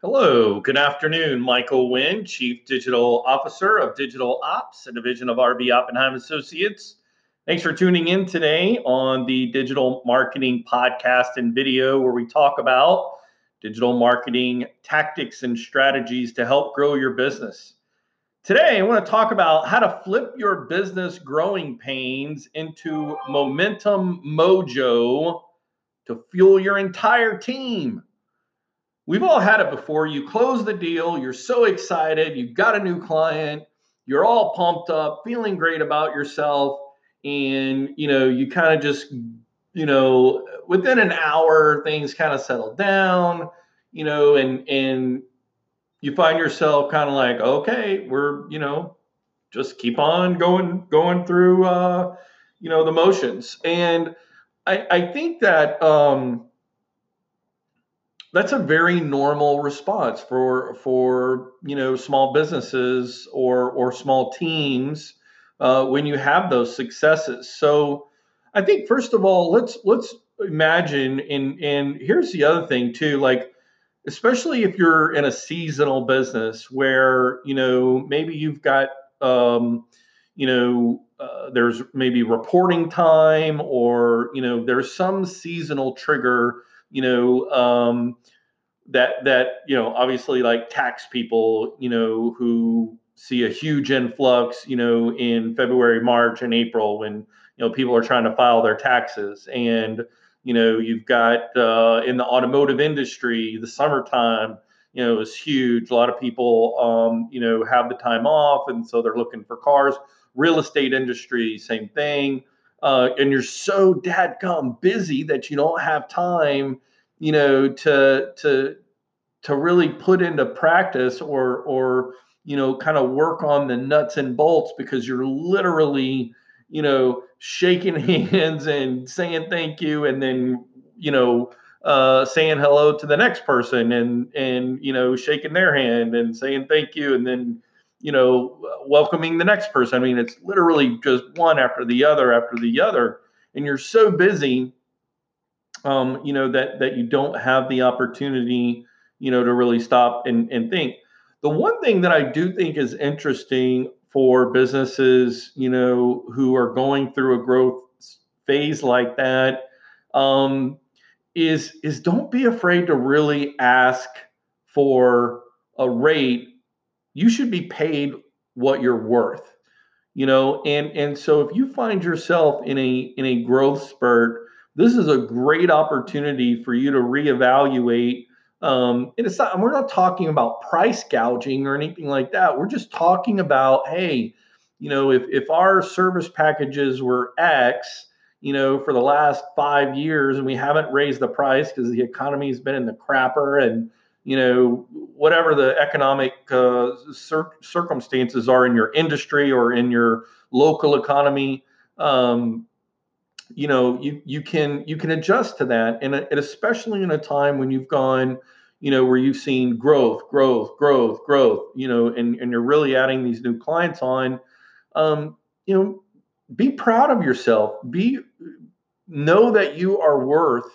Hello, good afternoon. Michael Wynn, Chief Digital Officer of Digital Ops, a division of RB Oppenheim Associates. Thanks for tuning in today on the Digital Marketing Podcast and video, where we talk about digital marketing tactics and strategies to help grow your business. Today, I want to talk about how to flip your business growing pains into momentum mojo to fuel your entire team. We've all had it before. You close the deal, you're so excited, you've got a new client, you're all pumped up, feeling great about yourself, and you know, you kind of just, you know, within an hour things kind of settle down, you know, and and you find yourself kind of like, okay, we're, you know, just keep on going going through uh, you know, the motions. And I I think that um that's a very normal response for for you know small businesses or or small teams uh, when you have those successes. So I think first of all, let's let's imagine and and here's the other thing too, like especially if you're in a seasonal business where you know maybe you've got um, you know uh, there's maybe reporting time or you know there's some seasonal trigger you know um, that that you know obviously like tax people you know who see a huge influx you know in february march and april when you know people are trying to file their taxes. And you know you've got uh, in the automotive industry the summertime you know is huge. A lot of people um, you know have the time off and so they're looking for cars. Real estate industry same thing uh, and you're so dadgum busy that you don't have time you know to to to really put into practice or or you know kind of work on the nuts and bolts because you're literally you know shaking hands and saying thank you and then you know uh, saying hello to the next person and and you know shaking their hand and saying thank you and then you know welcoming the next person. I mean it's literally just one after the other after the other. And you're so busy um, you know that that you don't have the opportunity you know to really stop and, and think. The one thing that i do think is interesting for businesses you know who are going through a growth phase like that um, is is don't be afraid to really ask for a rate you should be paid what you're worth you know and and so if you find yourself in a in a growth spurt this is a great opportunity for you to reevaluate. Um, and it's not, we're not talking about price gouging or anything like that. We're just talking about, hey, you know, if, if our service packages were X, you know, for the last five years and we haven't raised the price because the economy's been in the crapper and, you know, whatever the economic uh, cir- circumstances are in your industry or in your local economy, um, you know you you can you can adjust to that. And, and especially in a time when you've gone you know where you've seen growth growth growth growth you know and, and you're really adding these new clients on um, you know be proud of yourself. Be know that you are worth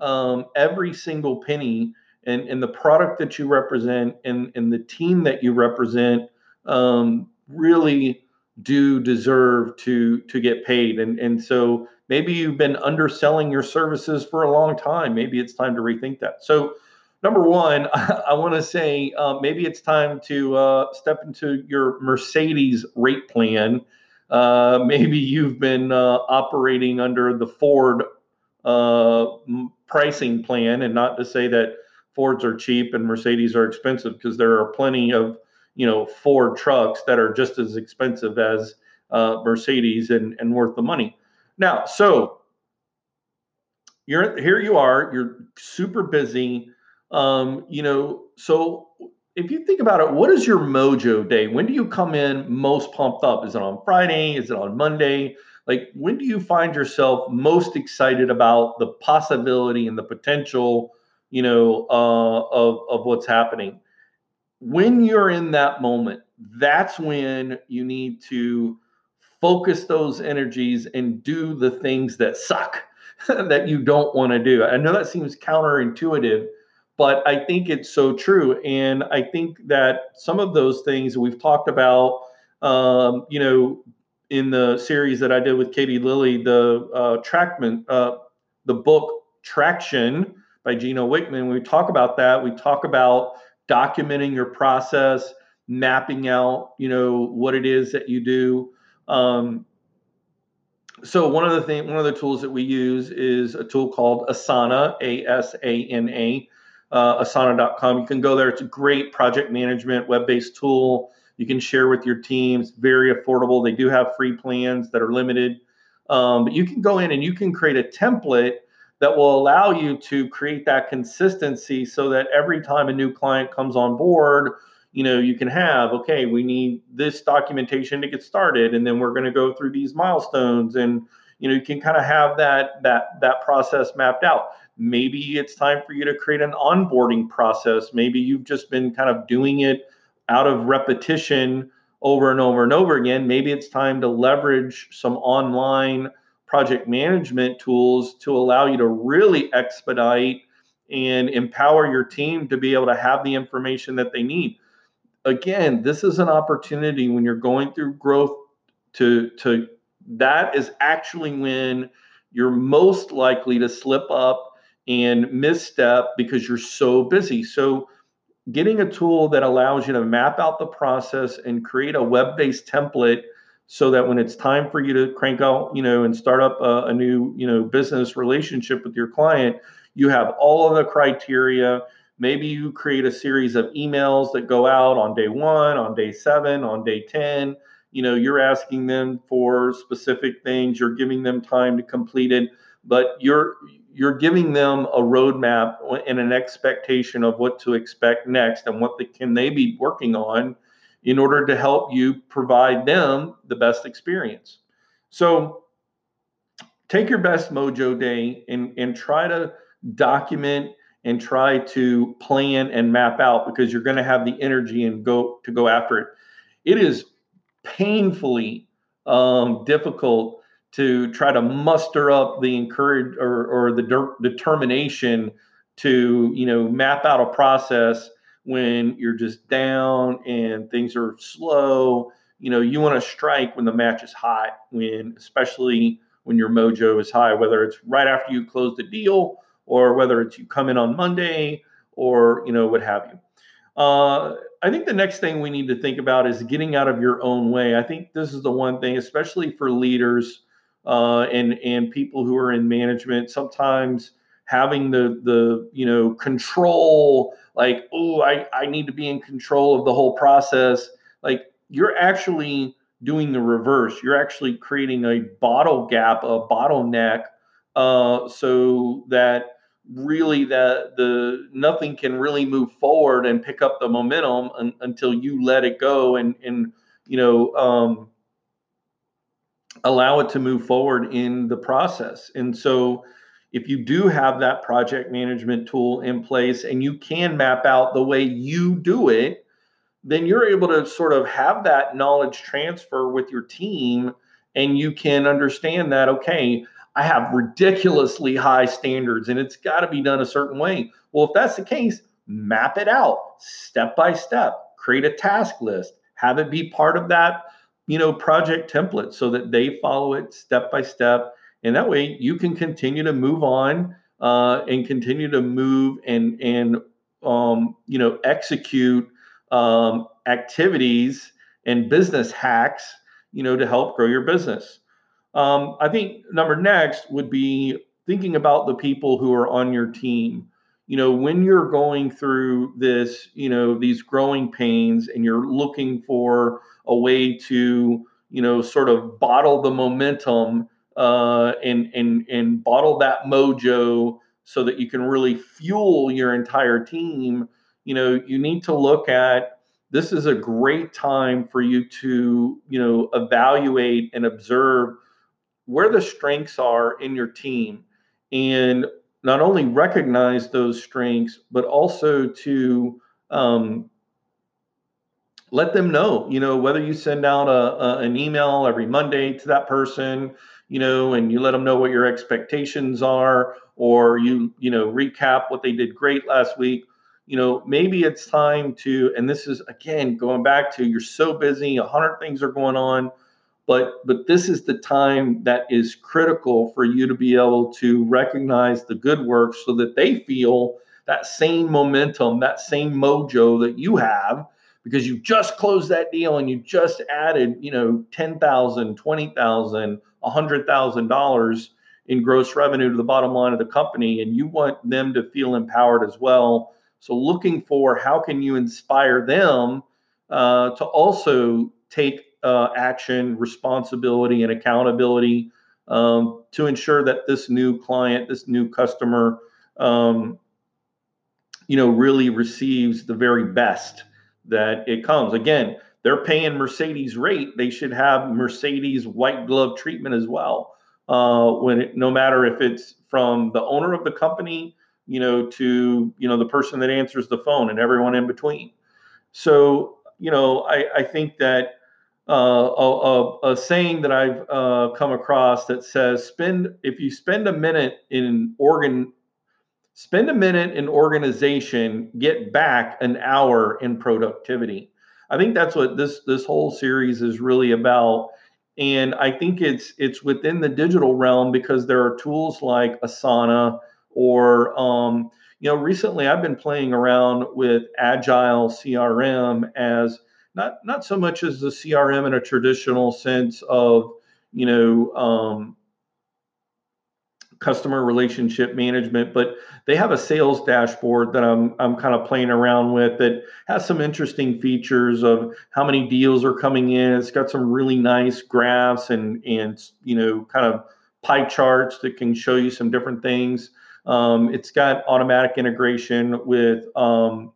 um, every single penny and, and the product that you represent and, and the team that you represent um, really do deserve to to get paid. And and so maybe you've been underselling your services for a long time. Maybe it's time to rethink that. So number one i, I want to say uh, maybe it's time to uh, step into your mercedes rate plan. Uh, maybe you've been uh, operating under the ford uh, pricing plan and not to say that fords are cheap and mercedes are expensive because there are plenty of you know Ford trucks that are just as expensive as uh, Mercedes and, and worth the money. Now, so you're here. You are. You're super busy. Um, you know, so if you think about it, what is your mojo day? When do you come in most pumped up? Is it on Friday? Is it on Monday? Like, when do you find yourself most excited about the possibility and the potential, you know, uh, of of what's happening? when you're in that moment, that's when you need to focus those energies and do the things that suck that you don't want to do. I know that seems counterintuitive, but I think it's so true. And I think that some of those things we've talked about, um, you know, in the series that I did with Katie Lilly, the uh, Trackman, uh, the book Traction by Gino Wickman, we talk about that. We talk about documenting your process, mapping out, you know, what it is that you do. Um, so one of the thing, one of the tools that we use is a tool called Asana, A S A N A, uh, Asana.com. You can go there. It's a great project management web-based tool. You can share with your teams. Very affordable. They do have free plans that are limited, um, but you can go in and you can create a template that will allow you to create that consistency so that every time a new client comes on board you know you can have okay we need this documentation to get started and then we're going to go through these milestones and you know you can kind of have that that that process mapped out. Maybe it's time for you to create an onboarding process. Maybe you've just been kind of doing it out of repetition over and over and over again. Maybe it's time to leverage some online project management tools to allow you to really expedite and empower your team to be able to have the information that they need again, this is an opportunity when you're going through growth to to that is actually when you're most likely to slip up and misstep because you're so busy. So getting a tool that allows you to map out the process and create a web-based template so that when it's time for you to crank out, you know, and start up a, a new, you know, business relationship with your client, you have all of the criteria Maybe you create a series of emails that go out on day one, on day seven, on day 10. You know, you're asking them for specific things, you're giving them time to complete it, but you're you're giving them a roadmap and an expectation of what to expect next and what they, can they be working on in order to help you provide them the best experience. So take your best mojo day and, and try to document and try to plan and map out because you're going to have the energy and go to go after it. It is painfully um, difficult to try to muster up the encourage or, or the de- determination to you know map out a process when you're just down and things are slow you know you want to strike when the match is hot when especially when your mojo is high whether it's right after you close the deal or whether it's you come in on Monday or you know what have you. Uh, I think the next thing we need to think about is getting out of your own way. I think this is the one thing, especially for leaders uh, and and people who are in management. Sometimes having the the you know control, like oh I I need to be in control of the whole process. Like you're actually doing the reverse. You're actually creating a bottle gap, a bottleneck, uh, so that really that the nothing can really move forward and pick up the momentum un, until you let it go and and you know um, allow it to move forward in the process and so if you do have that project management tool in place and you can map out the way you do it then you're able to sort of have that knowledge transfer with your team and you can understand that okay I have ridiculously high standards and it's got to be done a certain way. Well, if that's the case, map it out step by step, create a task list, have it be part of that, you know, project template so that they follow it step by step. And that way you can continue to move on uh, and continue to move and, and, um, you know, execute um, activities and business hacks, you know, to help grow your business. Um, I think number next would be thinking about the people who are on your team. You know, when you're going through this, you know, these growing pains and you're looking for a way to, you know, sort of bottle the momentum uh, and and and bottle that mojo so that you can really fuel your entire team. You know, you need to look at this is a great time for you to, you know, evaluate and observe where the strengths are in your team and not only recognize those strengths, but also to um, let them know, you know, whether you send out a, a, an email every Monday to that person, you know, and you let them know what your expectations are, or you, you know, recap what they did great last week, you know, maybe it's time to, and this is again going back to you're so busy, a hundred things are going on, but but this is the time that is critical for you to be able to recognize the good work so that they feel that same momentum, that same mojo that you have because you just closed that deal and you just added, you know, 10,000, 20,000, $100,000 in gross revenue to the bottom line of the company and you want them to feel empowered as well so looking for how can you inspire them uh, to also take uh, action, responsibility, and accountability um, to ensure that this new client, this new customer, um, you know, really receives the very best that it comes. Again, they're paying Mercedes rate; they should have Mercedes white glove treatment as well. Uh, when it, no matter if it's from the owner of the company you know, to you know the person that answers the phone and everyone in between. So you know, I, I think that uh, a, a, saying that I've uh, come across that says spend if you spend a minute in organ spend a minute in organization get back an hour in productivity i think that's what this this whole series is really about. And i think it's it's within the digital realm because there are tools like asana or um, you know recently i've been playing around with agile crm as not not so much as the crm in a traditional sense of you know um, customer relationship management but they have a sales dashboard that i'm i'm kind of playing around with that has some interesting features of how many deals are coming in. It's got some really nice graphs and and you know kind of pie charts that can show you some different things. Um, it's got automatic integration with um,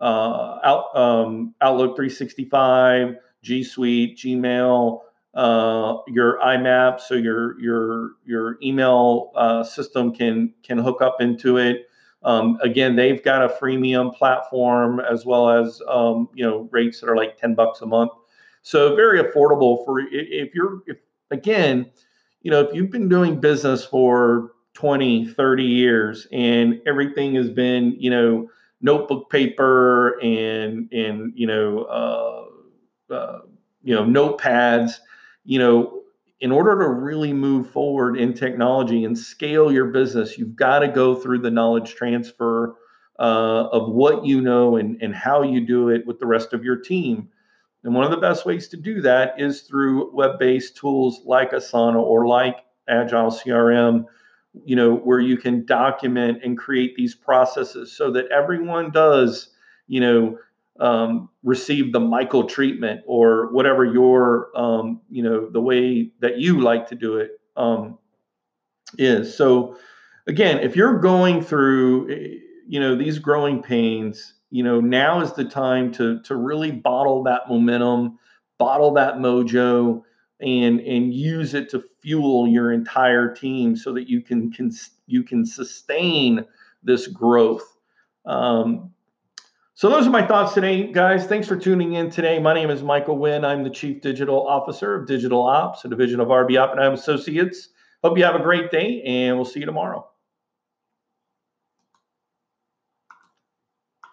uh, Out, um, Outlook 365, G Suite, Gmail, uh, your IMAP, so your your your email uh, system can can hook up into it. Um, again, they've got a freemium platform as well as um, you know rates that are like ten bucks a month. So very affordable for if you're if again, you know if you've been doing business for 20, 30 years and everything has been, you know, notebook paper and and you know uh, uh, you know notepads you know in order to really move forward in technology and scale your business you've got to go through the knowledge transfer uh, of what you know and, and how you do it with the rest of your team. And one of the best ways to do that is through web-based tools like asana or like agile crm you know, where you can document and create these processes so that everyone does, you know, um, receive the Michael treatment or whatever your, um, you know, the way that you like to do it um, is. So, again, if you're going through, eh, you know, these growing pains, you know, now is the time to to really bottle that momentum, bottle that mojo, and and use it to fuel your entire team so that you can, can you can sustain this growth. Um, so those are my thoughts today, guys. Thanks for tuning in today. My name is Michael Wynn. I'm the Chief Digital Officer of Digital Ops, a division of RB Oppenheim Associates. Hope you have a great day, and we'll see you tomorrow.